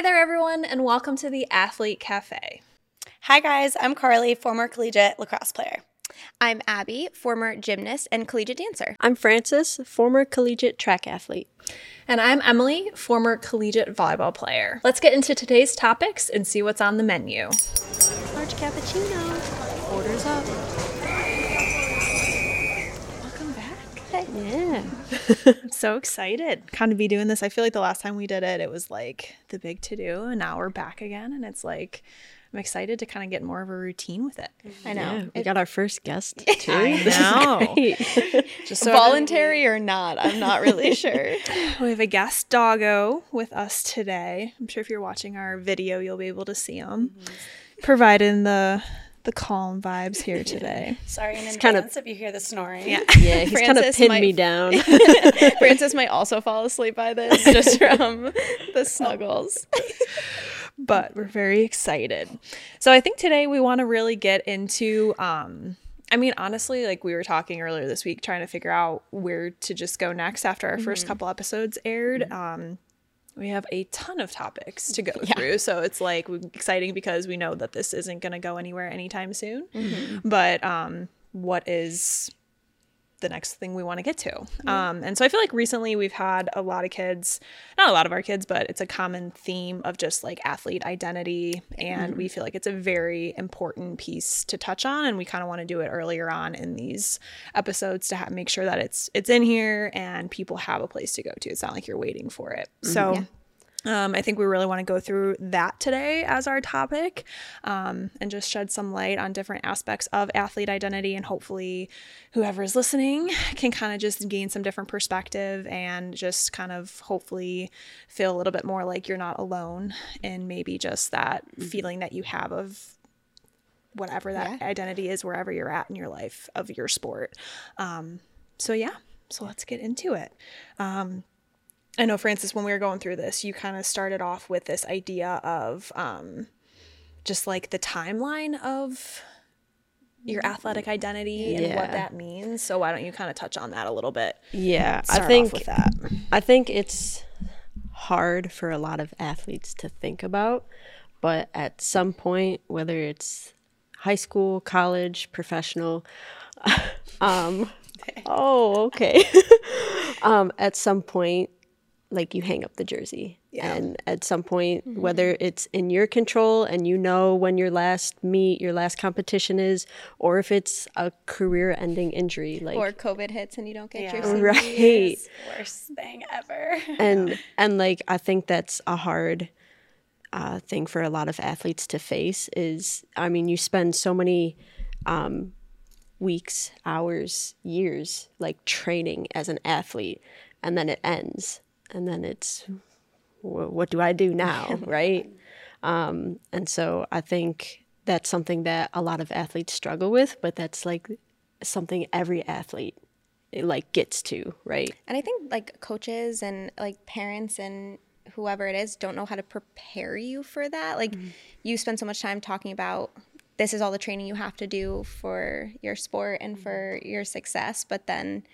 Hi there, everyone, and welcome to the Athlete Cafe. Hi, guys. I'm Carly, former collegiate lacrosse player. I'm Abby, former gymnast and collegiate dancer. I'm Frances, former collegiate track athlete. And I'm Emily, former collegiate volleyball player. Let's get into today's topics and see what's on the menu. Large cappuccino. Orders up. Welcome back. Yeah. I'm so excited kind of be doing this. I feel like the last time we did it, it was like the big to do, and now we're back again, and it's like I'm excited to kind of get more of a routine with it. Mm-hmm. I know. Yeah, we got our first guest too. I know. Just so Voluntary or not, I'm not really sure. We have a guest doggo with us today. I'm sure if you're watching our video, you'll be able to see him, mm-hmm. providing the the calm vibes here today. Sorry in kind of- advance if you hear the snoring. Yeah. yeah, he's kind of Frances pinned might- me down. Frances might also fall asleep by this just from the snuggles. but we're very excited. So I think today we want to really get into um I mean honestly like we were talking earlier this week trying to figure out where to just go next after our first couple episodes aired. Um we have a ton of topics to go through. So it's like exciting because we know that this isn't going to go anywhere anytime soon. But um what is the next thing we want to get to. Um, and so I feel like recently we've had a lot of kids, not a lot of our kids, but it's a common theme of just like athlete identity. And we feel like it's a very important piece to touch on. And we kind of want to do it earlier on in these episodes to ha- make sure that it's it's in here and people have a place to go to. It's not like you're waiting for it. So um, I think we really want to go through that today as our topic um, and just shed some light on different aspects of athlete identity. And hopefully, whoever is listening can kind of just gain some different perspective and just kind of hopefully feel a little bit more like you're not alone in maybe just that feeling that you have of whatever that identity is, wherever you're at in your life of your sport. Um, so, yeah, so let's get into it. I know, Frances, when we were going through this, you kind of started off with this idea of um, just like the timeline of your athletic identity and what that means. So why don't you kind of touch on that a little bit? yeah, I think with that. I think it's hard for a lot of athletes to think about, but at some point, whether it's high school, college, professional, um, oh, okay, um, at some point, like you hang up the jersey, and at some point, whether it's in your control and you know when your last meet, your last competition is, or if it's a career-ending injury, like Or COVID hits and you don't get your Yeah. seat. right It's the worst thing ever. and and like i think that's a hard uh, thing for a lot of athletes to face is i mean you spend so many um, weeks hours years like training as an athlete and then it ends and then it's what do i do now? Right? Um, and so i think that's something that a lot of athletes struggle with but that's like something every athlete like gets to right? And I think like coaches and like parents and whoever it is don't know how to prepare you for that. Like you spend so much time talking about this is all the training you have to do for your sport and for your success, but then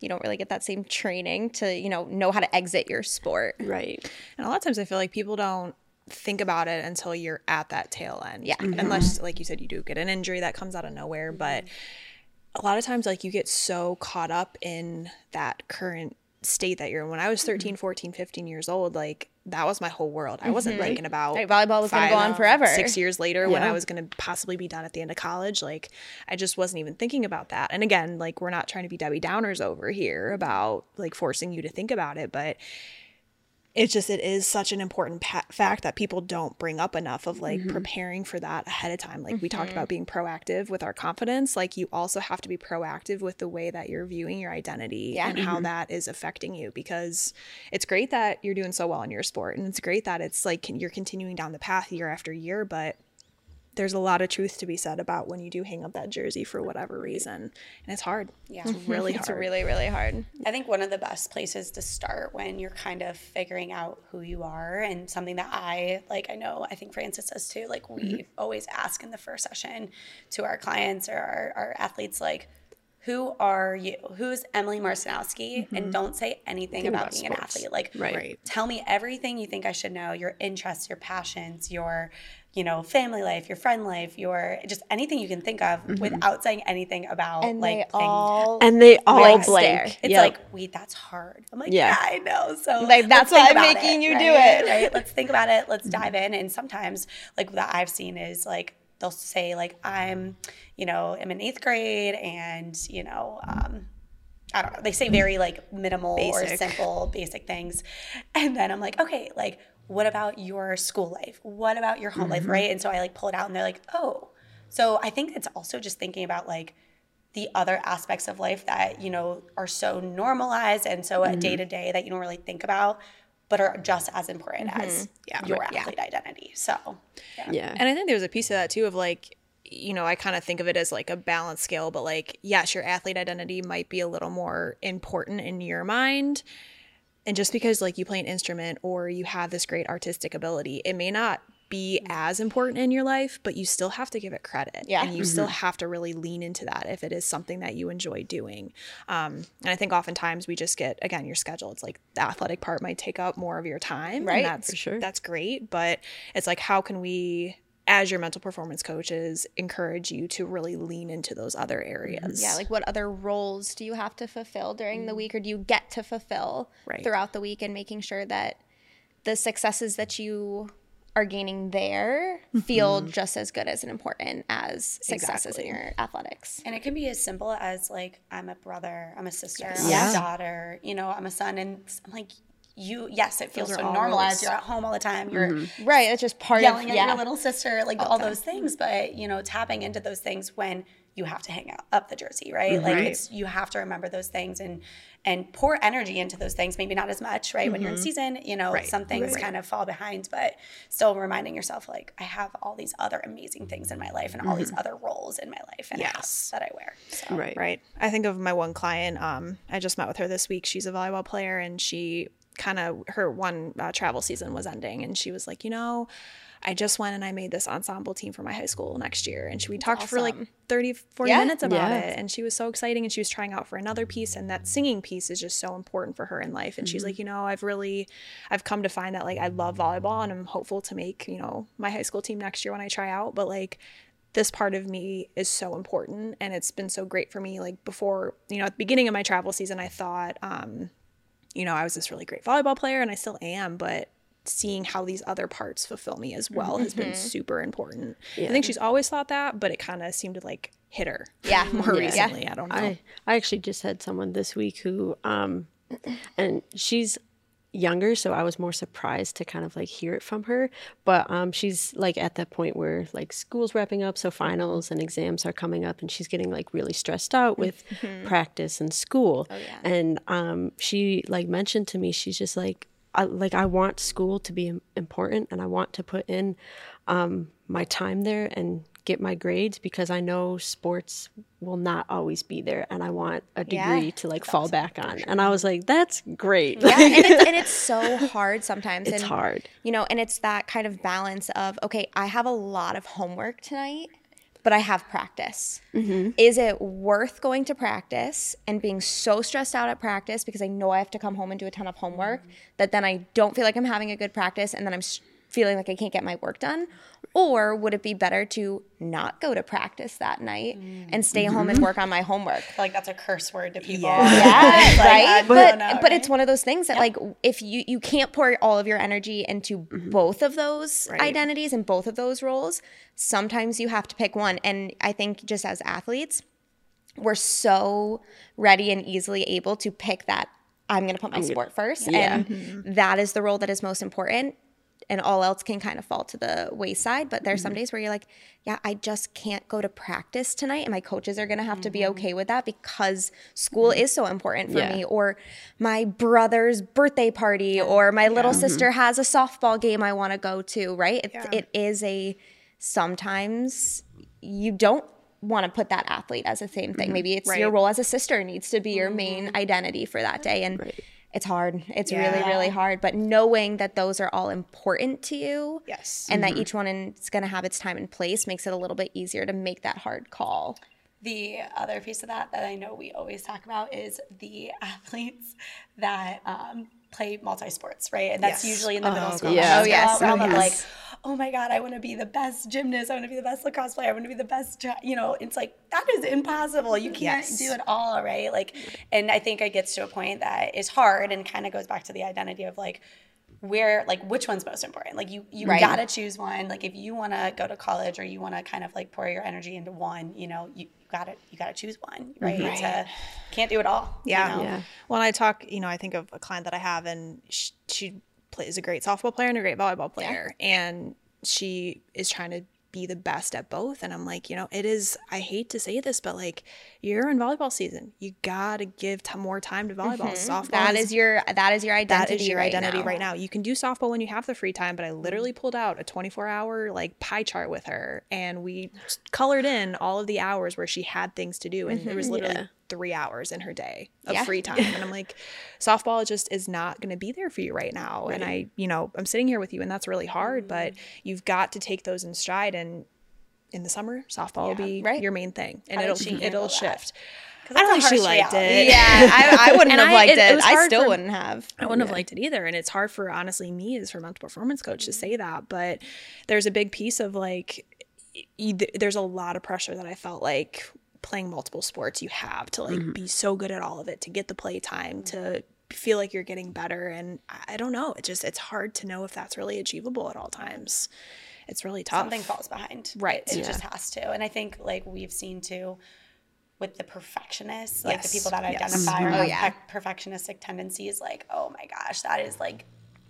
you don't really get that same training to, you know, know how to exit your sport. right And a lot of times I feel like people don't think about it until you're at that tail end. Yeah. Mm-hmm. Unless, like you said, you do get an injury that comes out of nowhere. But mm-hmm. a lot of times, like, you get so caught up in that current state that you're in. When I was 13, mm-hmm. 14, 15 years old, like, that was my whole world. I wasn't mm-hmm. thinking about Right, volleyball was gonna go on forever. Six years later, when I was going to possibly be done at the end of college, like, I just wasn't even thinking about that. And again, like, we're not trying to be Debbie Downers over here about like forcing you to think about it, but it's just it is such an important pa- fact that people don't bring up enough of like mm-hmm. preparing for that ahead of time. Like we talked mm-hmm. about being proactive with our confidence. Like you also have to be proactive with the way that you're viewing your identity Yeah. and how mm-hmm. that is affecting you because it's great that you're doing so well in your sport and it's great that it's like you're continuing down the path year after year but there's a lot of truth to be said about when you do hang up that jersey for whatever reason and it's hard Yeah. it's really hard. It's really, really hard. I think one of the best places to start when you're kind of figuring out who you are and something that I like I know I think Frances does too like we mm-hmm. always ask in the first session to our clients or our, our athletes like who are you? Who's Emily Marcinowski? And mm-hmm. don't say anything about, about being an athlete. Like, Right. Right. tell me everything you think I should know your interests, your passions, your, you know, family life, your friend life, your just anything you can think of mm-hmm. without saying anything about And like they all And they all Blank blank. stare. It's Yep. like, wait, that's hard. I'm like, yeah, Yeah. I know. So Like, that's why I'm about making you do it. Right? Let's think about it. Let's mm-hmm. dive in. And sometimes, like that I've seen is like they'll say like I'm, you know, I'm in eighth grade, and you know, um, I don't know. They say very like minimal or simple, basic things, and then I'm like, okay, like what about your school life? What about your home life? Right? And so I like pull it out, and they're like, oh. So I think it's also just thinking about like the other aspects of life that you know are so normalized and so day to day that you don't really think about but are just as important mm-hmm. as your athlete identity so yeah. Yeah. And I think there's a piece of that too of like, you know, I kind of think of it as like a balance scale, but like, yes, your athlete identity might be a little more important in your mind. And just because like you play an instrument or you have this great artistic ability, it may not be mm-hmm. as important in your life, but you still have to give it credit. Yeah. And you still mm-hmm. have to really lean into that if it is something that you enjoy doing. Um, and I think oftentimes we just get, again, your schedule. It's like the athletic part might take up more of your time. Right. And that's, For sure. that's great. But it's like, how can we, as your mental performance coaches, encourage you to really lean into those other mm-hmm. areas? Yeah, like what other roles do you have to fulfill during the mm. week or do you get to fulfill Right. throughout the week and making sure that the successes that you are gaining there feel just as good as and important as successes Exactly. in your athletics. and it can be as simple as like i'm a brother i'm a sister i'm Yeah. a daughter you know i'm a son and i'm like you yes it feels Those so all normalized you're at home all the time you're Right, it's just part yelling of yelling at yeah. your little sister, like all those things. But you know, tapping into those things when you have to hang out up the jersey, right? Like it's you have to remember those things and and pour energy into those things. Maybe not as much, right? When you're in season, you know, Right. some things kind of fall behind, but still reminding yourself, like I have all these other amazing things in my life and all these other roles in my life and Yes. that I wear. So. Right. Right. I think of my one client. Um, I just met with her this week. She's a volleyball player, and she kind of her one uh, travel season was ending, and she was like, you know, I just went and I made this ensemble team for my high school next year, and she we talked for like 30, 40 Yeah. minutes about Yeah. it, and she was so exciting, and she was trying out for another piece, and that singing piece is just so important for her in life, and she's like, you know, I've really, I've come to find that like I love volleyball, and I'm hopeful to make you know my high school team next year when I try out, but like this part of me is so important and it's been so great for me. Like before you know at the beginning of my travel season i thought um you know i was this really great volleyball player and i still am but seeing how these other parts fulfill me as well has been super important. I think she's always thought that but it kind of seemed to like hit her Yeah. more Yeah. recently. I don't know. I, I actually just had someone this week who um and she's younger so i was more surprised to kind of like hear it from her but um she's like at that point where like school's wrapping up so finals and exams are coming up and she's getting like really stressed out with practice and school. Oh, yeah. and um she like mentioned to me she's just like I, like I want school to be important and I want to put in um, my time there and get my grades because I know sports will not always be there and I want a Yeah. degree to like fall back on. And I was like, that's great. Yeah, and it's, and it's so hard sometimes. It's and, hard. You know, and it's that kind of balance of, okay, I have a lot of homework tonight, but I have practice. Mm-hmm. Is it worth going to practice and being so stressed out at practice because I know I have to come home and do a ton of homework that then I don't feel like I'm having a good practice and then I'm feeling like I can't get my work done? Or would it be better to not go to practice that night and stay home and work on my homework? I feel like that's a curse word to people. Yeah. Yeah, Like, right. I but know, but it's one of those things that like if you you can't pour all of your energy into mm-hmm. both of those Right. identities and both of those roles, sometimes you have to pick one. And I think just as athletes, we're so ready and easily able to pick that I'm going to put my sport first Yeah. and mm-hmm. that is the role that is most important and all else can kind of fall to the wayside. But there's some mm-hmm. days where you're like, yeah, I just can't go to practice tonight. And my coaches are going to have to be mm-hmm. okay with that because school mm-hmm. is so important for Yeah. me. Or my brother's birthday party, or my little sister has a softball game I want to go to, right? It, it is a sometimes you don't want to put that athlete as the same thing. Maybe it's your role as a sister needs to be your main identity for that day. And it's hard. It's really, really hard. But knowing that those are all important to you yes and that each one is going to have its time and place makes it a little bit easier to make that hard call. the other piece of that that I know we always talk about is the athletes that um, play multi sports, right? And that's Yes. usually in the middle oh, school. yeah. Oh, Oh, yes. realm Oh, yes. like, oh my God, I want to be the best gymnast. I want to be the best lacrosse player. I want to be the best, you know, it's like, that is impossible. You can't Yes. do it all, right? Like, and I think it gets to a point that is hard and kind of goes back to the identity of like, where like which one's most important like you you Right. gotta choose one like if you want to go to college or you want to kind of like pour your energy into one you know you gotta you gotta choose one right, mm-hmm. to can't do it all you Yeah. know? Yeah. When I talk, you know, I think of a client that I have, and she, she plays a great softball player and a great volleyball player, and she is trying to be the best at both. And I'm like, you know, it is. I hate to say this, but like, you're in volleyball season. You gotta give t- more time to volleyball. Softball Mm-hmm. That is your that is your identity. that is your right identity now. right now. You can do softball when you have the free time, but I literally Mm-hmm. pulled out a 24 hour like pie chart with her and we colored in all of the hours where she had things to do. And there was literally Yeah. Three hours in her day of Mm-hmm. Yeah. free time. And I'm like, softball just is not going to be there for you right now. And I, you know, I'm sitting here with you and that's really hard, but Mm-hmm. you've got to take those in stride. And in the summer, softball will be right. your main thing and How it'll, it'll shift. I don't think she liked reality. it. Yeah, I, I wouldn't have I- liked it- it. I still for- wouldn't have. I wouldn't have liked it either. And it's hard for honestly me as her mental performance coach to say that. But there's a big piece of like, there's a lot of pressure that I felt like playing multiple sports you have to like mm-hmm. be so good at all of it to get the play time to feel like you're getting better and I- I don't know it just it's hard to know if that's really achievable at all times it's really tough something falls behind Right. it, it just has to and i think like we've seen too with the perfectionists like the people that Yes. identify mm-hmm. or Oh, have yeah. pe- perfectionistic tendencies like oh my gosh that is like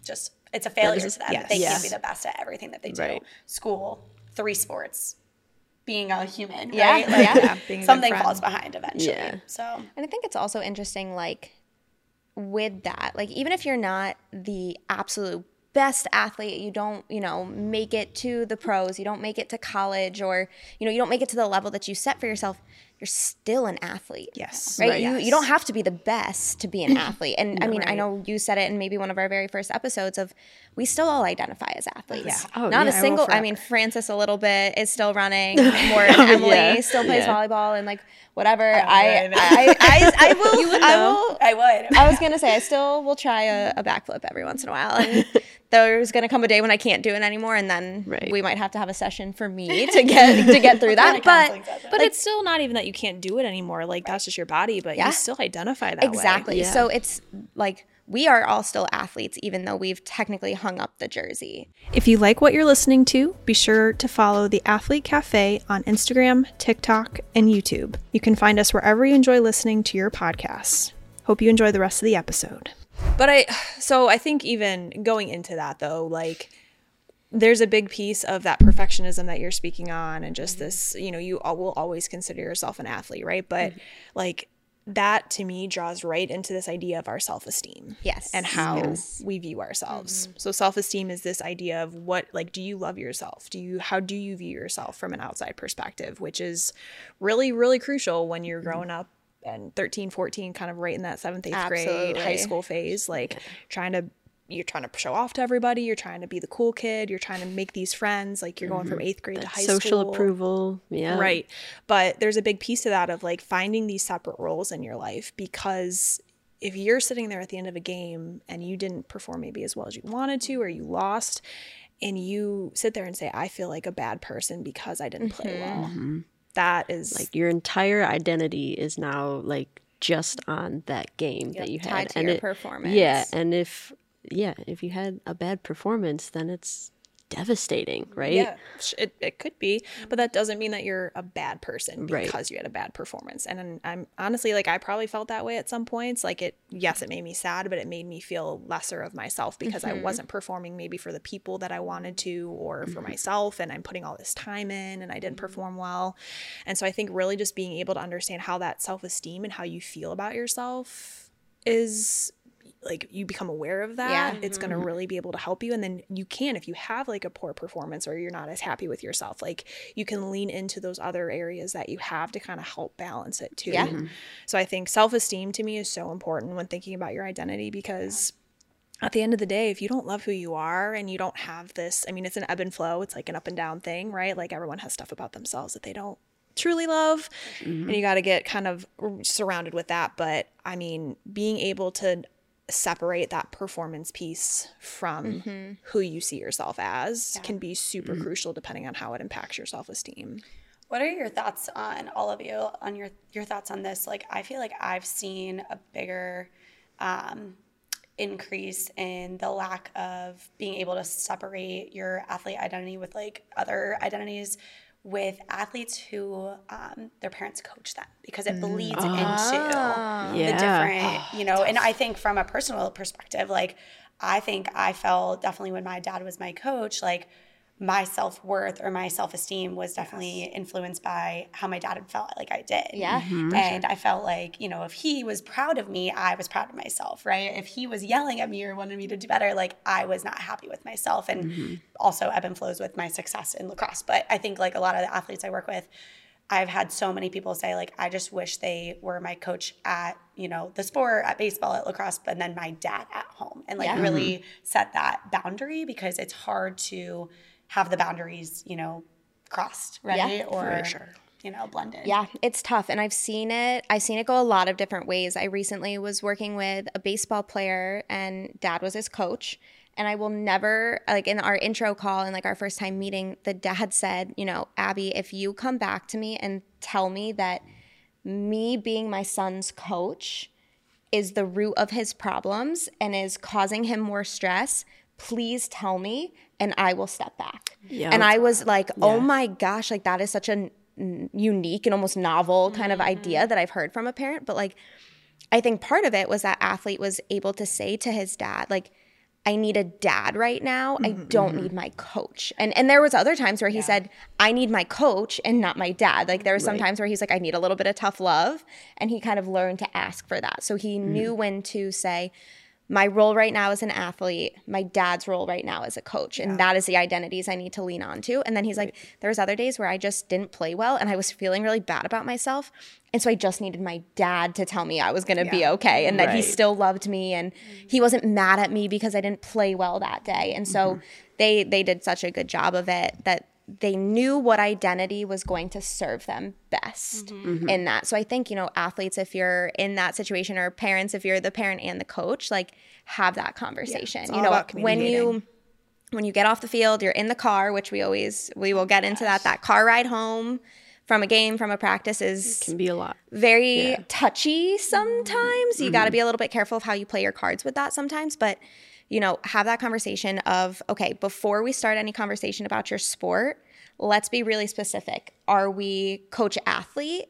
just it's a failure is- to them yes. they Yes. can't be the best at everything that they do Right. school three sports being a human Yeah, right like yeah. being something falls behind eventually Yeah. so And I think it's also interesting, like, with that, like, even if you're not the absolute best athlete, you don't, you know, make it to the pros, you don't make it to college, or, you know, you don't make it to the level that you set for yourself, you're still an athlete. yes Right? You, you don't have to be the best to be an athlete. And I mean, I know you said it in maybe one of our very first episodes of we still all identify as athletes. Yeah. Oh, Not yeah, a I will single, I forever. mean, Frances a little bit is still running. More Emily Yeah. still plays Yeah. volleyball and like whatever. I, would. I, I, I, will, I will, i would I was gonna say I still will try a, a backflip every once in a while, and there's gonna come a day when I can't do it anymore, and then Right. we might have to have a session for me to get to get through that. a But counseling session. but it's still not even that you can't do it anymore like that's just your body but Yeah. you still identify that way exactly, Yeah. so it's like we are all still athletes, even though we've technically hung up the jersey. If you like what you're listening to, be sure to follow the Athlete Cafe on Instagram, TikTok, and YouTube. You can find us wherever you enjoy listening to your podcasts. Hope you enjoy the rest of the episode. But I, so I think even going into that though, like, there's a big piece of that perfectionism that you're speaking on, and just mm-hmm. this, you know, you al- will always consider yourself an athlete, right? But mm-hmm. like, that to me draws right into this idea of our self esteem Yes. and how Yes. we view ourselves. Mm-hmm. So self-esteem is this idea of what like do you love yourself? Do you how do you view yourself from an outside perspective, which is really really crucial when you're mm-hmm. growing up and 13, 14 kind of right in that 7th, 8th grade high school phase like trying to you're trying to show off to everybody, you're trying to be the cool kid, you're trying to make these friends, like you're going from mm-hmm. 8th grade to high Social school. Social approval. Yeah. Right. But there's a big piece of that of like finding these separate roles in your life because if you're sitting there at the end of a game and you didn't perform maybe as well as you wanted to or you lost and you sit there and say I feel like a bad person because I didn't play mm-hmm. well. Mm-hmm. That is Like your entire identity is now like just on that game that you had. and your it- performance. Yeah. And if, yeah, if you had a bad performance, then it's devastating, right? Yeah, it, it could be, but that doesn't mean that you're a bad person Right. because you had a bad performance. And I'm, I'm honestly like, I probably felt that way at some points. Like, it, yes, it made me sad, but it made me feel lesser of myself because I mm-hmm. wasn't performing maybe for the people that I wanted to or for mm-hmm. myself. And I'm putting all this time in and I didn't mm-hmm. perform well. And so I think really just being able to understand how that self esteem and how you feel about yourself is like you become aware of that Yeah. it's going to mm-hmm. really be able to help you and then you can if you have like a poor performance or you're not as happy with yourself like you can lean into those other areas that you have to kind of help balance it too Yeah. Mm-hmm. so i think self-esteem to me is so important when thinking about your identity because at the end of the day, if you don't love who you are and you don't have this, I mean, it's an ebb and flow, it's like an up and down thing, right? Like everyone has stuff about themselves that they don't truly love and mm-hmm. you got to get kind of surrounded with that but i mean being able to separate that performance piece from who you see yourself as can be super crucial depending on how it impacts your self-esteem. What are your thoughts on all of you on your your thoughts on this? Like, I feel like I've seen a bigger um, increase in the lack of being able to separate your athlete identity with like other identities with athletes who um, their parents coach them because it mm. bleeds ah. into the Yeah. different, ah. you know. And I think from a personal perspective, like I think I felt definitely when my dad was my coach, like my self worth or my self esteem was definitely influenced by how my dad had felt like I did. Yeah. Mm-hmm. And I felt like, you know, if he was proud of me, I was proud of myself, right? If he was yelling at me or wanted me to do better, like I was not happy with myself. And mm-hmm. also ebb and flows with my success in lacrosse. But I think like a lot of the athletes I work with, I've had so many people say like I just wish they were my coach at you know the sport at baseball at lacrosse but then my dad at home and like Yeah. really mm-hmm. set that boundary because it's hard to have the boundaries you know crossed right Yeah, or you know blended Yeah, it's tough. And I've seen it. I've seen it go a lot of different ways. I recently was working with a baseball player and dad was his coach. And I will never, like in our intro call and like our first time meeting, the dad said, you know, Abby, if you come back to me and tell me that me being my son's coach is the root of his problems and is causing him more stress, please tell me and I will step back. Yeah. And I was like, oh my gosh, like that is such a n- unique and almost novel kind of idea mm-hmm. that I've heard from a parent. But like, I think part of it was that athlete was able to say to his dad, like, I need a dad right now. I mm-hmm, don't mm-hmm. need my coach. And and there was other times where he said, I need my coach and not my dad. Like there were some times where he's like, I need a little bit of tough love. And he kind of learned to ask for that. So he knew when to say, my role right now as an athlete, my dad's role right now as a coach, and that is the identities I need to lean on to. And then he's like, there was other days where I just didn't play well, and I was feeling really bad about myself, and so I just needed my dad to tell me I was going to be okay, and that he still loved me, and he wasn't mad at me because I didn't play well that day. And so mm-hmm. they they did such a good job of it that they knew what identity was going to serve them best in that. So I think, you know, athletes, if you're in that situation, or parents, if you're the parent and the coach, like have that conversation. it's you know, when you when you get off the field, you're in the car, which we always we will get into that. That car ride home from a game, from a practice is Can be a lot. very touchy sometimes. You got Mm-hmm. to be a little bit careful of how you play your cards with that sometimes, but you know, have that conversation of okay, before we start any conversation about your sport, let's be really specific. Are we coach athlete?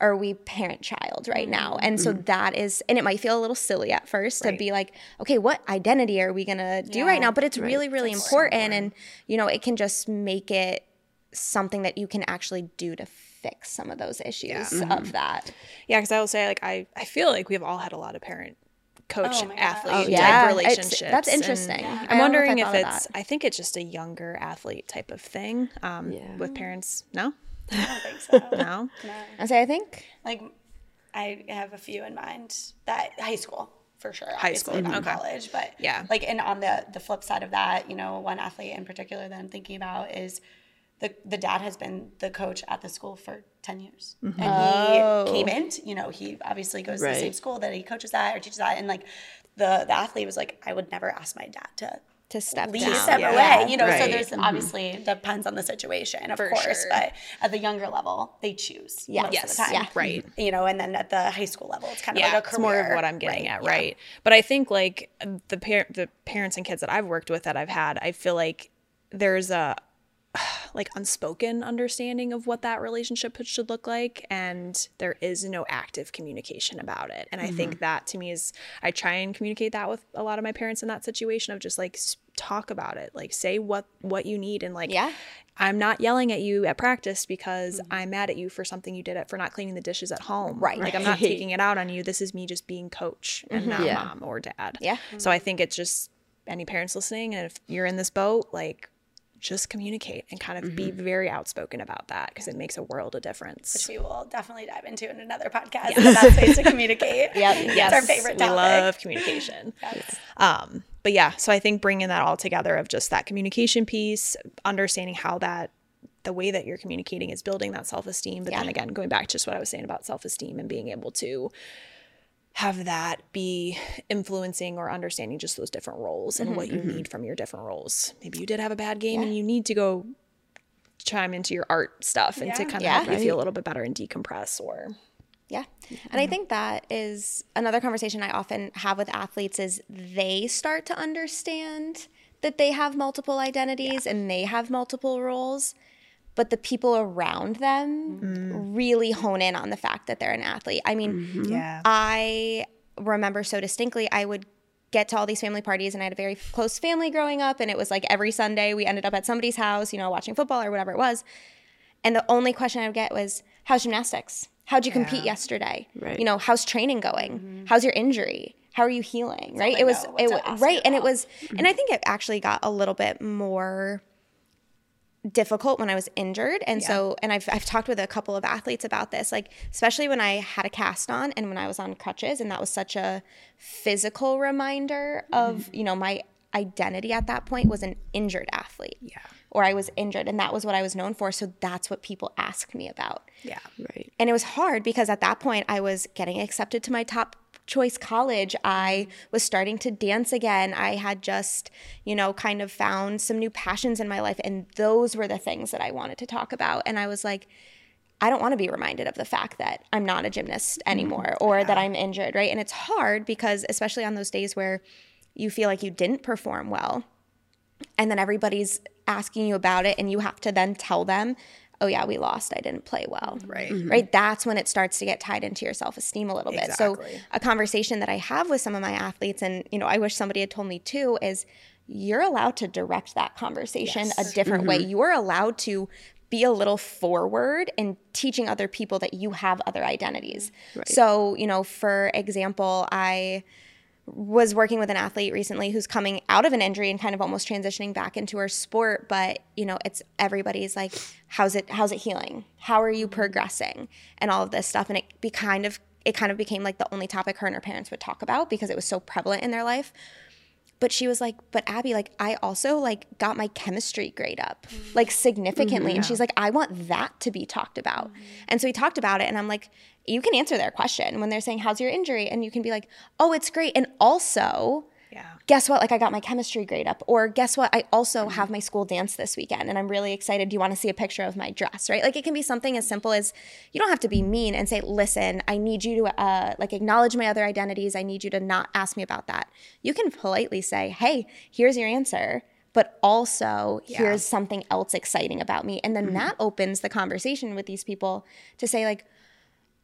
Are we parent child right mm-hmm. now? And so mm-hmm. that is, and it might feel a little silly at first to be like, okay, what identity are we gonna do right now? But it's really, really important. And, you know, it can just make it something that you can actually do to fix some of those issues of mm-hmm. that. Yeah, because I will say, like, I, I feel like we've all had a lot of parent coach Oh athlete Oh, type yeah. It's- relationships. that's interesting. Yeah. I'm wondering I if, it's, that. I think it's just a younger athlete type of thing um, Yeah. with parents. No? I don't think so No? no. I say, I think like I have a few in mind that high school for sure. High school, not okay. college, but Yeah. like and on the the flip side of that, you know, one athlete in particular that I'm thinking about is the the dad has been the coach at the school for ten years, Mm-hmm. and Oh. he came in. You know, he obviously goes to the same school that he coaches at or teaches at, and like the the athlete was like, I would never ask my dad to to step leave down. step Yeah. away. You know, so Right. there's obviously depends on the situation, of For course, sure. but at the younger level, they choose Yeah. most Yes. of the time Yeah. Right. you know, and then at the high school level, it's kind of yeah, like a it's career. more of what I'm getting at, yeah. right? But I think like the par- the parents and kids that I've worked with that I've had, I feel like there's a like unspoken understanding of what that relationship should look like and there is no active communication about it and i think mm-hmm. that to me is i try and communicate that with a lot of my parents in that situation of just like talk about it like say what what you need and like Yeah. i'm not yelling at you at practice because mm-hmm. i'm mad at you for something you did it for not cleaning the dishes at home Right. like i'm not taking it out on you this is me just being coach mm-hmm. and not Yeah. mom or dad Yeah. so i think it's just any parents listening and if you're in this boat like just communicate and kind of be very outspoken about that because it makes a world of difference. Which we will definitely dive into in another podcast. The best ways to communicate. Yep. It's our favorite we love communication. Um, but yeah, so I think bringing that all together of just that communication piece, understanding how that the way that you're communicating is building that self-esteem but then again going back to just what i was saying about self-esteem and being able to have that be influencing or understanding just those different roles and mm-hmm, what you mm-hmm. need from your different roles. Maybe you did have a bad game and you need to go chime into your art stuff and to kind of Yeah. help you feel a little bit better and decompress or Yeah. And I think that is another conversation I often have with athletes is they start to understand that they have multiple identities and they have multiple roles, but the people around them really hone in on the fact that they're an athlete. I mean, mm-hmm. Yeah. I remember so distinctly I would get to all these family parties and I had a very close family growing up and it was like every Sunday we ended up at somebody's house, you know, watching football or whatever it was. And the only question I would get was, How's gymnastics? How'd you compete yesterday? Right. You know, how's training going? How's your injury? How are you healing? right? It was it to right. you And it about. was and I think it actually got a little bit more difficult when I was injured. And so, and I've, I've talked with a couple of athletes about this, like, especially when I had a cast on and when I was on crutches. And that was such a physical reminder of, mm-hmm. you know, my identity at that point was an injured athlete. Yeah. Or I was injured. And that was what I was known for. So that's what people asked me about. yeah Right. And it was hard because at that point I was getting accepted to my top choice college. I was starting to dance again. I had just, you know, kind of found some new passions in my life. And those were the things that I wanted to talk about. And I was like, I don't want to be reminded of the fact that I'm not a gymnast mm-hmm. anymore or that I'm injured, right? And it's hard because, especially on those days where you feel like you didn't perform well, and then everybody's asking you about it and you have to then tell them oh yeah we lost. I didn't play well. Right. Mm-hmm. right? That's when it starts to get tied into your self-esteem a little bit. So a conversation that i have with some of my athletes and you know i wish somebody had told me too is you're allowed to direct that conversation a different way. Mm-hmm. You're allowed to be a little forward in teaching other people that you have other identities. Right. so you know for example i was working with an athlete recently who's coming out of an injury and kind of almost transitioning back into her sport but you know it's everybody's like how's it how's it healing? How are you progressing? And all of this stuff. And it be kind of it kind of became like the only topic her and her parents would talk about because it was so prevalent in their life. But she was like but abby like i also like got my chemistry grade up like significantly. And mm-hmm. she's like i want that to be talked about. Mm-hmm. And so we talked about it and i'm like you can answer their question when they're saying how's your injury? And you can be like oh it's great. And also yeah. guess what? Like i got my chemistry grade up. Or guess what? I also have my school dance this weekend and i'm really excited. Do you want to see a picture of my dress right? Like it can be something as simple as you don't have to be mean and say listen i need you to uh, like acknowledge my other identities. I need you to not ask me about that. You can politely say hey here's your answer but also here's something else exciting about me. And then that opens the conversation with these people to say like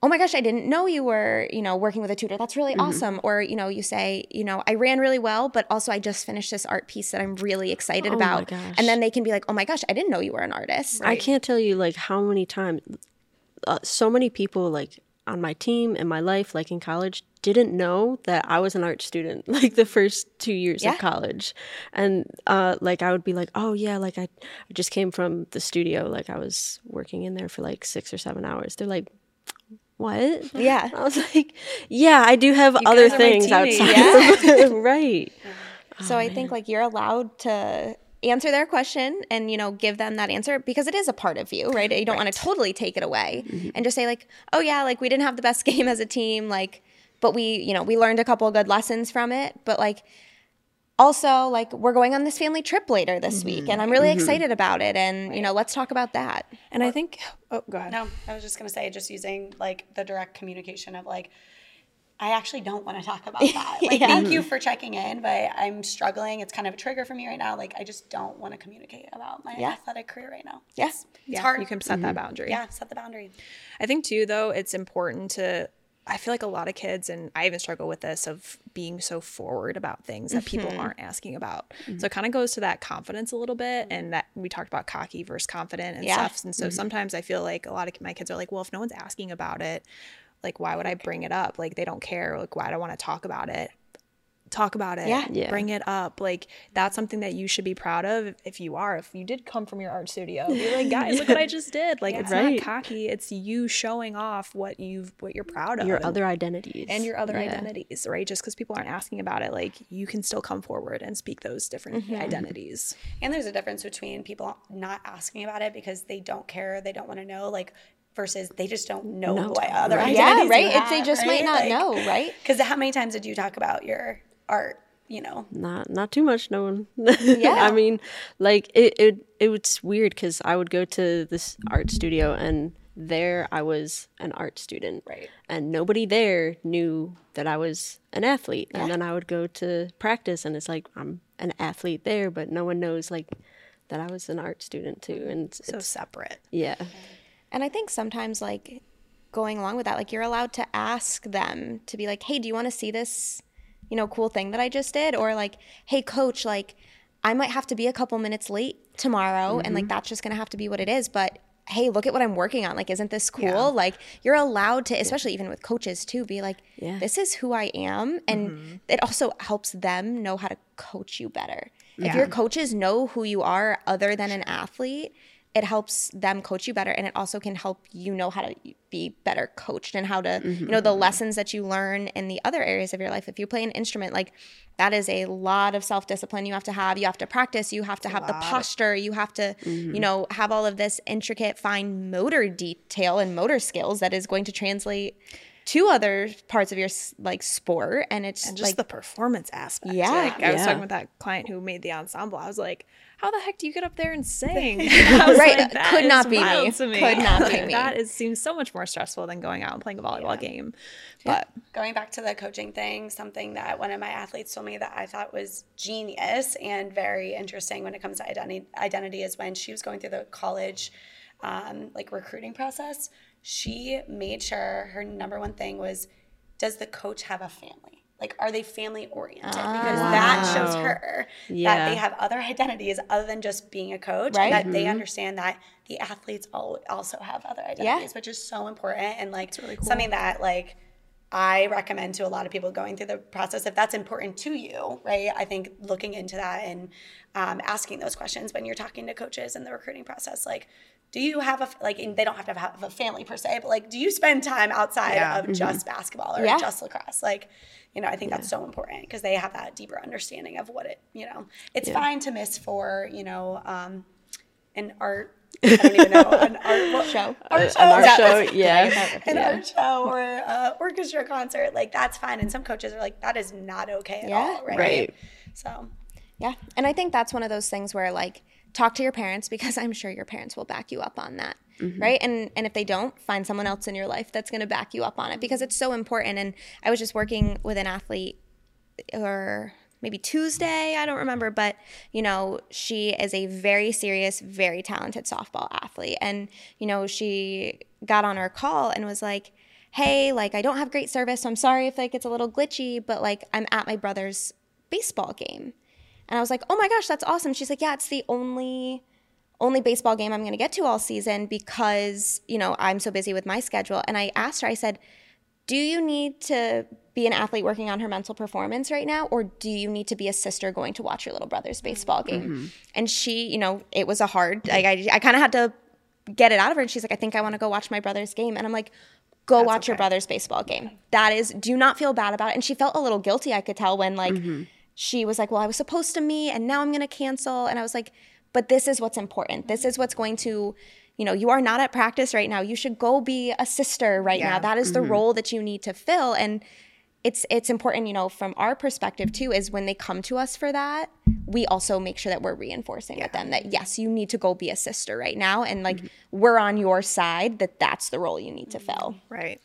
oh my gosh, I didn't know you were, you know, working with a tutor. That's really awesome. Or, you know, you say, you know, I ran really well, but also I just finished this art piece that I'm really excited my about. gosh. And then they can be like, oh my gosh, I didn't know you were an artist. I can't tell you like how many times uh, so many people like on my team in my life like in college didn't know that I was an art student like the first 2 years Yeah. of college. And uh like I would be like, "Oh yeah, like I, I just came from the studio like I was working in there for like 6 or 7 hours." They're like, "What?" Yeah. I was like, "Yeah, I do have other are my things outside." of right. So oh, I think like you're allowed to answer their question and you know give them that answer because it is a part of you right you don't want to totally take it away mm-hmm. and just say like oh yeah like we didn't have the best game as a team like but we you know we learned a couple of good lessons from it but like also like we're going on this family trip later this week mm-hmm. and i'm really mm-hmm. excited about it and you know let's talk about that and i think oh go ahead No, I was just gonna say, just using like the direct communication of like, I actually don't want to talk about that. Like, thank you for checking in, but I'm struggling. It's kind of a trigger for me right now. Like, I just don't want to communicate about my Yeah. athletic career right now. Yeah. It's, it's yeah, hard. you can set that mm-hmm. boundary yeah, set the boundary. I think too though it's important to I feel like a lot of kids and I even struggle with this of being so forward about things that people mm-hmm. aren't asking about. So mm-hmm. it kind of goes to that confidence a little bit and that we talked about cocky versus confident and Yeah. stuff. And so mm-hmm. sometimes I feel like a lot of my kids are like, well, if no one's asking about it, like why would I bring it up? Like they don't care. Like why do I want to talk about it? Talk about it Yeah. Yeah. bring it up like that's something that you should be proud of if- if you are if you did come from your art studio be like guys look what i just did like it's Right. not cocky it's you showing off what you've what you're proud of Your and- other identities. and your other Yeah. identities right just because people aren't asking about it like you can still come forward and speak those different Mm-hmm. identities And there's a difference between people not asking about it because they don't care, they don't want to know, like versus they just don't know No. what other Right. Yeah, identities right? It's- they just might not Like, know, right? Because how many times did you talk about your art? You know, not not too much no one. Yeah. i mean like it it, it was weird because i would go to this art studio and there i was an art student. Right. and nobody there knew that i was an athlete. And then i would go to practice and it's like i'm an athlete there but no one knows like that i was an art student too. And it's, so separate. Yeah. And I think sometimes, like, going along with that, like, you're allowed to ask them to be like, hey, do you want to see this, you know, cool thing that I just did? Or, like, hey, coach, like, I might have to be a couple minutes late tomorrow. And, like, mm-hmm. that's just to have to be what it is. But, hey, look at what I'm working on. Like, isn't this cool? Like, you're allowed to, especially even with coaches too, be like, Yeah. this is who I am. And mm-hmm. it also helps them know how to coach you better. If your coaches know who you are other than an athlete, it helps them coach you better and it also can help you know how to be better coached and how to you know the mm-hmm. lessons that you learn in the other areas of your life. If you play an instrument like that is a lot of self-discipline you have to have. You have to practice. You have to have the posture. You have to you mm-hmm. know have all of this intricate fine motor detail and motor skills that is going to translate to other parts of your like sport and it's and just like the performance aspect. Yeah. like, I was talking with that client who made the ensemble. I was like, "How the heck do you get up there and sing?" Right, like, "That could not be me. me. Could not be Like, me. That is seems so much more stressful than going out and playing a volleyball game. But going back to the coaching thing, something that one of my athletes told me that I thought was genius and very interesting when it comes to identity, identity is when she was going through the college um, like recruiting process. She made sure her number one thing was, does the coach have a family? Like, are they family oriented? Ah. Because that shows her that they have other identities other than just being a coach, Right. and that they mm-hmm. understand that the athletes al- also have other identities, which is so important and like something that like I recommend to a lot of people going through the process if that's important to you, right? I think looking into that and um, asking those questions when you're talking to coaches in the recruiting process, like, do you have a like? And they don't have to have a family per se, but like, do you spend time outside Yeah. of just basketball or Yeah. just lacrosse? Like, you know, I think that's so important because they have that deeper understanding of what it. You know, it's fine to miss for you know um, an art. I don't even know an art what, Show. Art show. an art show yeah an art show or a orchestra concert, like that's fine. And some coaches are like, that is not okay at Yeah. all, right? Right. So Yeah. And I think that's one of those things where like talk to your parents because I'm sure your parents will back you up on that. Mm-hmm. Right? And and if they don't, find someone else in your life that's going to back you up on it because it's so important and I was just working with an athlete or maybe Tuesday, I don't remember, but you know, she is a very serious, very talented softball athlete and you know, she got on our call and was like, "Hey, like I don't have great service, so I'm sorry if like it's a little glitchy, but like I'm at my brother's baseball game." And I was like, "Oh my gosh, that's awesome." She's like, "Yeah, it's the only only baseball game I'm going to get to all season because, you know, I'm so busy with my schedule." And I asked her, I said, "Do you need to be an athlete working on her mental performance right now or do you need to be a sister going to watch your little brother's baseball game?" Mm-hmm. And she, you know, it was a hard like I I kind of had to get it out of her and she's like, "I think I want to go watch my brother's game." And I'm like, Go watch your brother's baseball game. That is, do not feel bad about it. And she felt a little guilty, I could tell, when like mm-hmm. she was like, Well, I was supposed to meet and now I'm going to cancel. And I was like, But this is what's important. This is what's going to, you know, you are not at practice right now. You should go be a sister right now. Yeah. That is the mm-hmm. role that you need to fill. And it's it's important, you know, from our perspective too, is when they come to us for that, we also make sure that we're reinforcing with them that yes, you need to go be a sister right now, and like mm-hmm. we're on your side. That that's the role you need to fill. Mm-hmm. Right.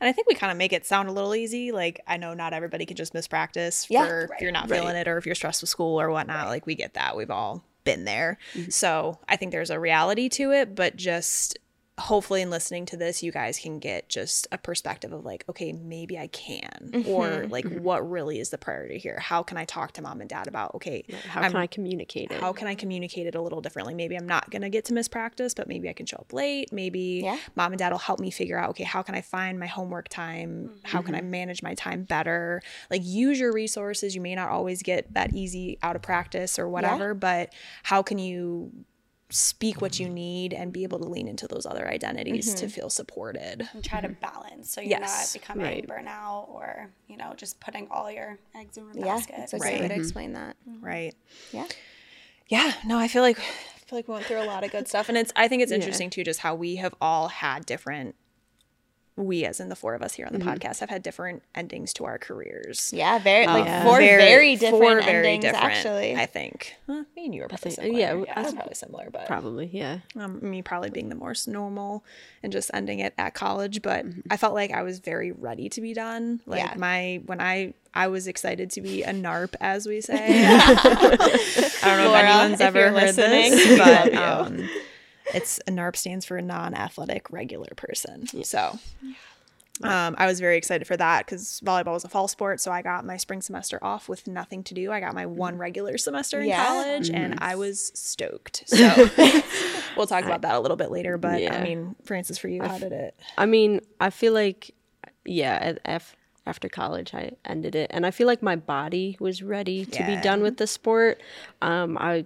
And I think we kind of make it sound a little easy. Like I know not everybody can just miss practice Yeah. for if you're not feeling it or if you're stressed with school or whatnot. Like we get that. We've all been there. Mm-hmm. So I think there's a reality to it, but just hopefully in listening to this you guys can get just a perspective of like okay maybe i can or mm-hmm. like mm-hmm. what really is the priority here how can i talk to mom and dad about okay How I'm- can I communicate it? how can I communicate it a little differently? Maybe I'm not going to get to miss practice, but maybe I can show up late. Maybe Yeah. mom and dad will help me figure out, okay, how can I find my homework time? How can I mm-hmm. manage my time better? Like use your resources. You may not always get that easy out of practice or whatever, but how can you speak what you mm-hmm. need and be able to lean into those other identities to mm-hmm. feel supported? and try to mm-hmm. balance so you're Yes, not becoming right. burnout or you know just putting all your eggs in one Yeah, basket. it's a Right. great way to explain that. Right. Yeah. Yeah, no, I feel like I feel like we went through a lot of good stuff, and it's I think it's interesting too, just how we have all had different. We, as in the four of us here on the podcast, have had different endings to our careers. Yeah, very like Yeah. four very, different four very endings different, actually. I think. Huh, me and you are probably think- similar. yeah, Yeah, I we're probably similar, but Probably, yeah. um, me probably being the more s- normal and just ending it at college but Mm-hmm. i felt like i was very ready to be done like Yeah. my when i i was excited to be a narp as we say i don't know Laura, if anyone's ever you're heard listening, this but love um, it's a narp stands for a non-athletic regular person so um, I was very excited for that because volleyball was a fall sport. So I got my spring semester off with nothing to do. I got my one regular semester in Yeah. college and I was stoked. So we'll talk about that a little bit later. But I mean, Frances, for you, how did it? I mean, I feel like, yeah, af- after college, I ended it, and I feel like my body was ready to be done with the sport. Um, I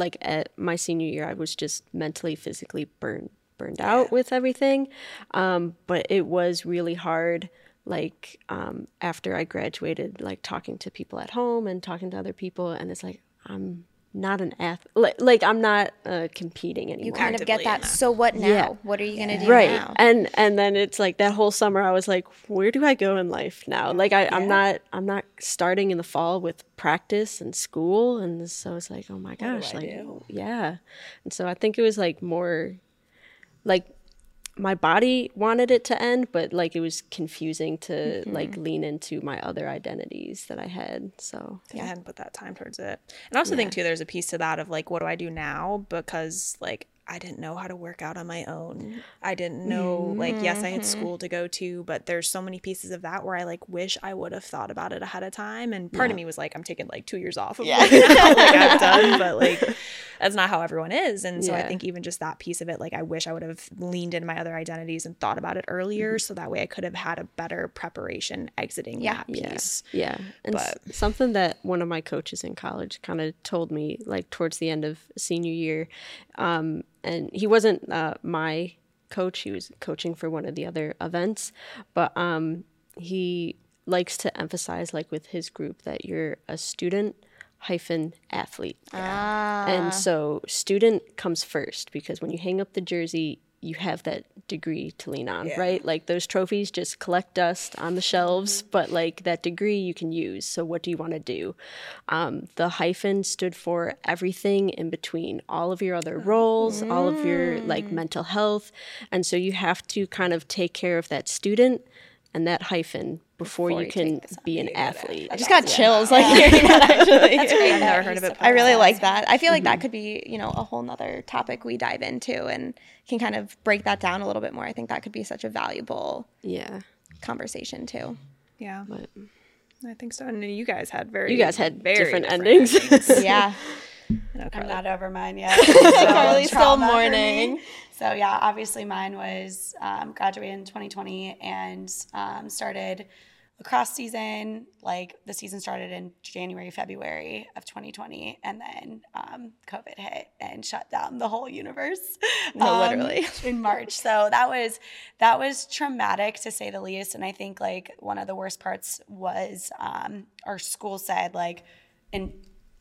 like at my senior year, I was just mentally, physically burned burned out with everything. Um, but it was really hard. Like um, after I graduated, like talking to people at home and talking to other people, and it's like I'm not an athlete. Like, like I'm not uh, competing anymore. you kind of get that. that. So what now? Yeah. What are you gonna do right now? and and then it's like that whole summer i was like where do i go in life now like I, i'm not i'm not starting in the fall with practice and school and so it's like oh my gosh I like do? yeah and so i think it was like more like my body wanted it to end but like it was confusing to mm-hmm. like lean into my other identities that i had so I hadn't put that time towards it. And I also think too, there's a piece to that of like, what do I do now? Because like I didn't know how to work out on my own. I didn't know like yes, I had school to go to, but there's so many pieces of that where I like wish I would have thought about it ahead of time. And part of me was like, I'm taking like two years off of yeah. like I've done, but like that's not how everyone is. And so I think even just that piece of it, like I wish I would have leaned into my other identities and thought about it earlier, so that way I could have had a better preparation exiting Yeah. that piece. Yeah. And s- something that one of my coaches in college kind of told me, like towards the end of senior year, um, and he wasn't uh, my coach, he was coaching for one of the other events, but um, he likes to emphasize, like with his group, that you're a student hyphen athlete. And so student comes first because when you hang up the jersey, you have that degree to lean on, right? Like those trophies just collect dust on the shelves, but like that degree you can use. So what do you want to do? Um, the hyphen stood for everything in between, all of your other roles, all of your like mental health. And so you have to kind of take care of that student and that hyphen before, you can be an athlete. I just got chills like hearing that actually. I've never heard of it. I really like that. I feel like that mm-hmm. could be, you know, a whole nother topic we dive into and can kind of break that down a little bit more. I think that could be such a valuable Yeah. conversation too. Yeah, But I think so. And you guys had very you guys had very different, endings. Yeah. I know, I'm not over mine yet. Carly's still Trauma for mourning. So yeah, obviously mine was um, graduated in 2020 and um, started lacrosse season. Like the season started in January, February of 2020, and then um, COVID hit and shut down the whole universe. No, um, literally. in March. So that was that was traumatic to say the least. And I think like one of the worst parts was um, our school said like, and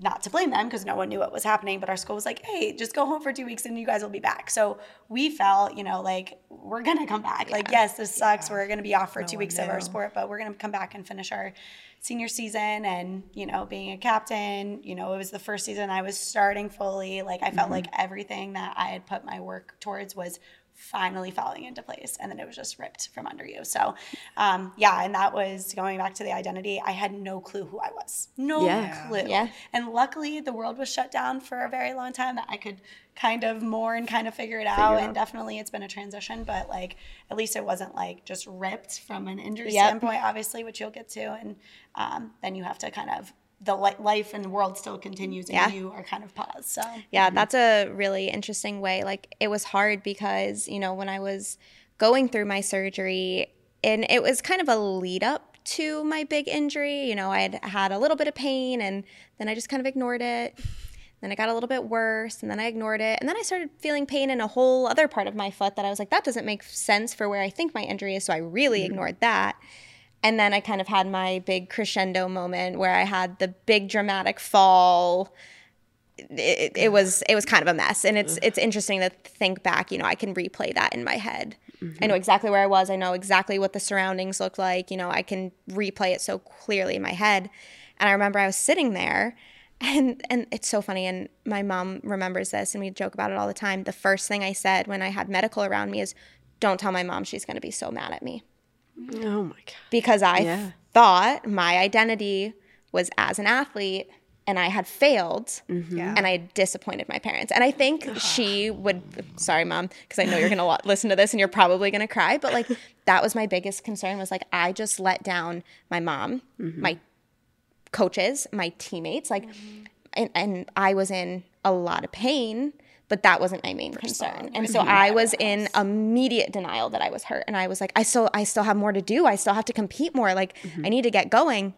not to blame them because no one knew what was happening, but our school was like, hey, just go home for two weeks and you guys will be back. So we felt, you know, like we're gonna come back. Like, yes, this sucks. We're gonna be off for two one weeks of our sport, but we're gonna come back and finish our senior season and you know being a captain you know it was the first season i was starting fully like i felt mm-hmm. like everything that i had put my work towards was finally falling into place and then it was just ripped from under you so um, yeah and that was going back to the identity i had no clue who i was no Yeah. clue Yeah. and luckily the world was shut down for a very long time that i could kind of more and kind of figure it out and definitely it's been a transition but like at least it wasn't like just ripped from an injury Yep. standpoint obviously which you'll get to and um, then you have to kind of the li- life and the world still continues and Yeah. you are kind of paused so Yeah, that's a really interesting way. Like it was hard because, you know, when I was going through my surgery and it was kind of a lead up to my big injury, you know, I had had a little bit of pain and then I just kind of ignored it. Then it got a little bit worse and then I ignored it. And then I started feeling pain in a whole other part of my foot that I was like, that doesn't make sense for where I think my injury is. So I really mm-hmm. ignored that. And then I kind of had my big crescendo moment where I had the big dramatic fall. It, it was it was kind of a mess. And it's it's interesting to think back you know i can replay that in my head. I know mm-hmm. exactly where i was. I know exactly what the surroundings looked like. You know i can replay it so clearly in my head. And i remember i was sitting there and and it's so funny. And my mom remembers this and we joke about it all the time. The first thing i said when i had medical around me is don't tell my mom she's going to be so mad at me Oh my god. because I Yeah. thought my identity was as an athlete and I had failed mm-hmm. Yeah. and I had disappointed my parents. And I think she would, sorry, mom, because I know you're going to listen to this and you're probably going to cry, but like that was my biggest concern was like, I just let down my mom, mm-hmm. my coaches, my teammates, like, mm-hmm. and, and I was in a lot of pain. But that wasn't my main concern, and so I was in immediate denial that I was hurt, and I was like, I still, I still have more to do. I still have to compete more. Like, I need to get going.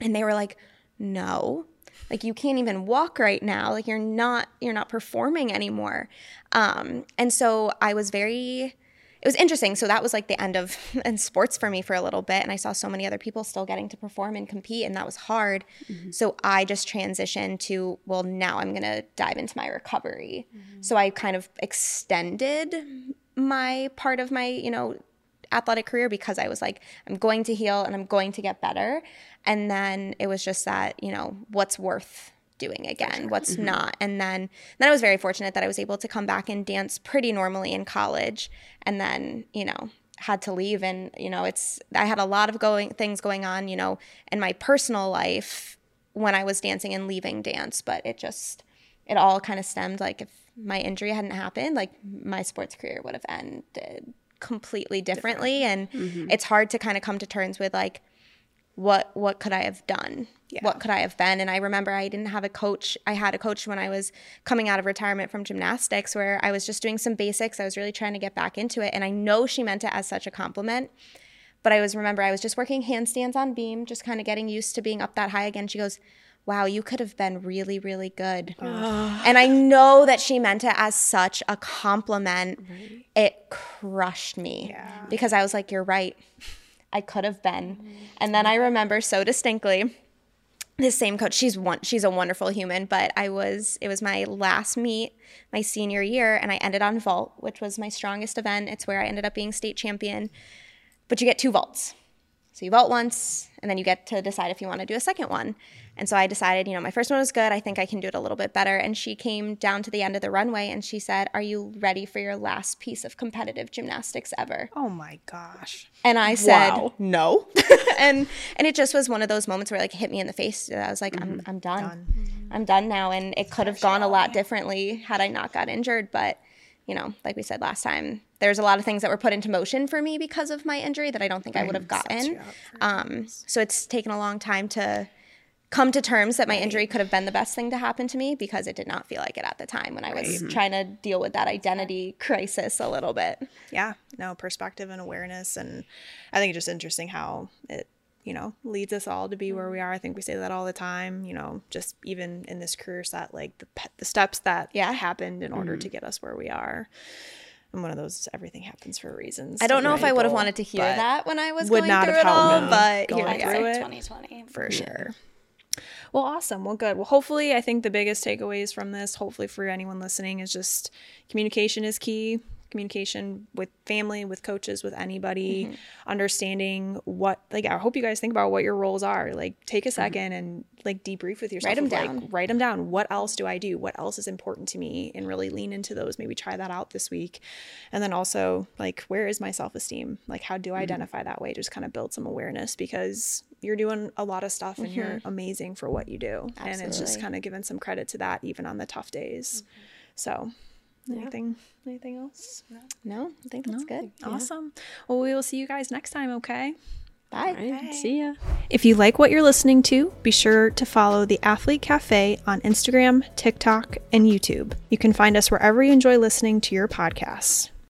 And they were like, no, like you can't even walk right now. Like you're not, you're not performing anymore. Um, and so I was very, it was interesting. So that was like the end of in sports for me for a little bit. And I saw so many other people still getting to perform and compete. And that was hard. Mm-hmm. So I just transitioned to, well, now I'm going to dive into my recovery. Mm-hmm. So I kind of extended my part of my, you know, athletic career because I was like, I'm going to heal and I'm going to get better. And then it was just that, you know, what's worth doing again, what's mm-hmm. not. And then then I was very fortunate that I was able to come back and dance pretty normally in college and then, you know, had to leave and, you know, it's I had a lot of going things going on, you know, in my personal life when I was dancing and leaving dance, but it just it all kind of stemmed like if my injury hadn't happened, like my sports career would have ended completely differently. And mm-hmm. it's hard to kind of come to terms with like what what could I have done? What could I have been? And I remember I didn't have a coach. I had a coach when I was coming out of retirement from gymnastics where I was just doing some basics. I was really trying to get back into it and I know she meant it as such a compliment. But I was remember I was just working handstands on beam, just kind of getting used to being up that high again. She goes, "Wow, you could have been really really good." and I know that she meant it as such a compliment. It crushed me because I was like, "You're right. I could have been." And then I remember so distinctly this same coach. She's one she's a wonderful human but i was it was my last meet my senior year and i ended on vault which was my strongest event. It's where i ended up being state champion. But you get two vaults so you vault once and then you get to decide if you want to do a second one and so i decided you know my first one was good i think i can do it a little bit better and she came down to the end of the runway and she said are you ready for your last piece of competitive gymnastics ever Oh my gosh. and I said Wow. no. and and it just was one of those moments where like it hit me in the face. I was like, I'm mm-hmm. I'm done. I'm done now. And it could have gone a lot differently had I not got injured. But, you know, like we said last time, there's a lot of things that were put into motion for me because of my injury that I don't think I would have gotten. Um, so it's taken a long time to come to terms that my injury could have been the best thing to happen to me because it did not feel like it at the time when I was trying to deal with that identity crisis a little bit. Yeah. No perspective and awareness, and I think it's just interesting how it you know leads us all to be where we mm-hmm. are. I think we say that all the time. You know, just even in this career set, like the pe- the steps that Yeah. happened in order to mm-hmm. get us where we are. And one of those, everything happens for reasons. I don't know if I would have wanted to hear that when I was would going not through have it all, me but going here we through are. it. 2020 for sure. Well, awesome. Well, good. Well, hopefully, I think the biggest takeaways from this, hopefully for anyone listening, is just communication is key. Communication with family, with coaches, with anybody, Mm-hmm. understanding what like I hope you guys think about what your roles are. Like take a 2nd and like debrief with yourself. Mm-hmm. Write 'em of, like, down. write them down. What else do I do? What else is important to me? And really lean into those. Maybe try that out this week. And then also like where is my self-esteem? Like how do I identify that way? Just kind of build some awareness because you're doing a lot of stuff and you're amazing for what you do. Absolutely. And it's just kind of giving some credit to that even on the tough days. So anything anything else? No, I think that's good. Awesome. Well, we will see you guys next time, okay? Bye. All right, see ya. If you like what you're listening to, be sure to follow the Athlete Cafe on Instagram, TikTok, and YouTube. You can find us wherever you enjoy listening to your podcasts.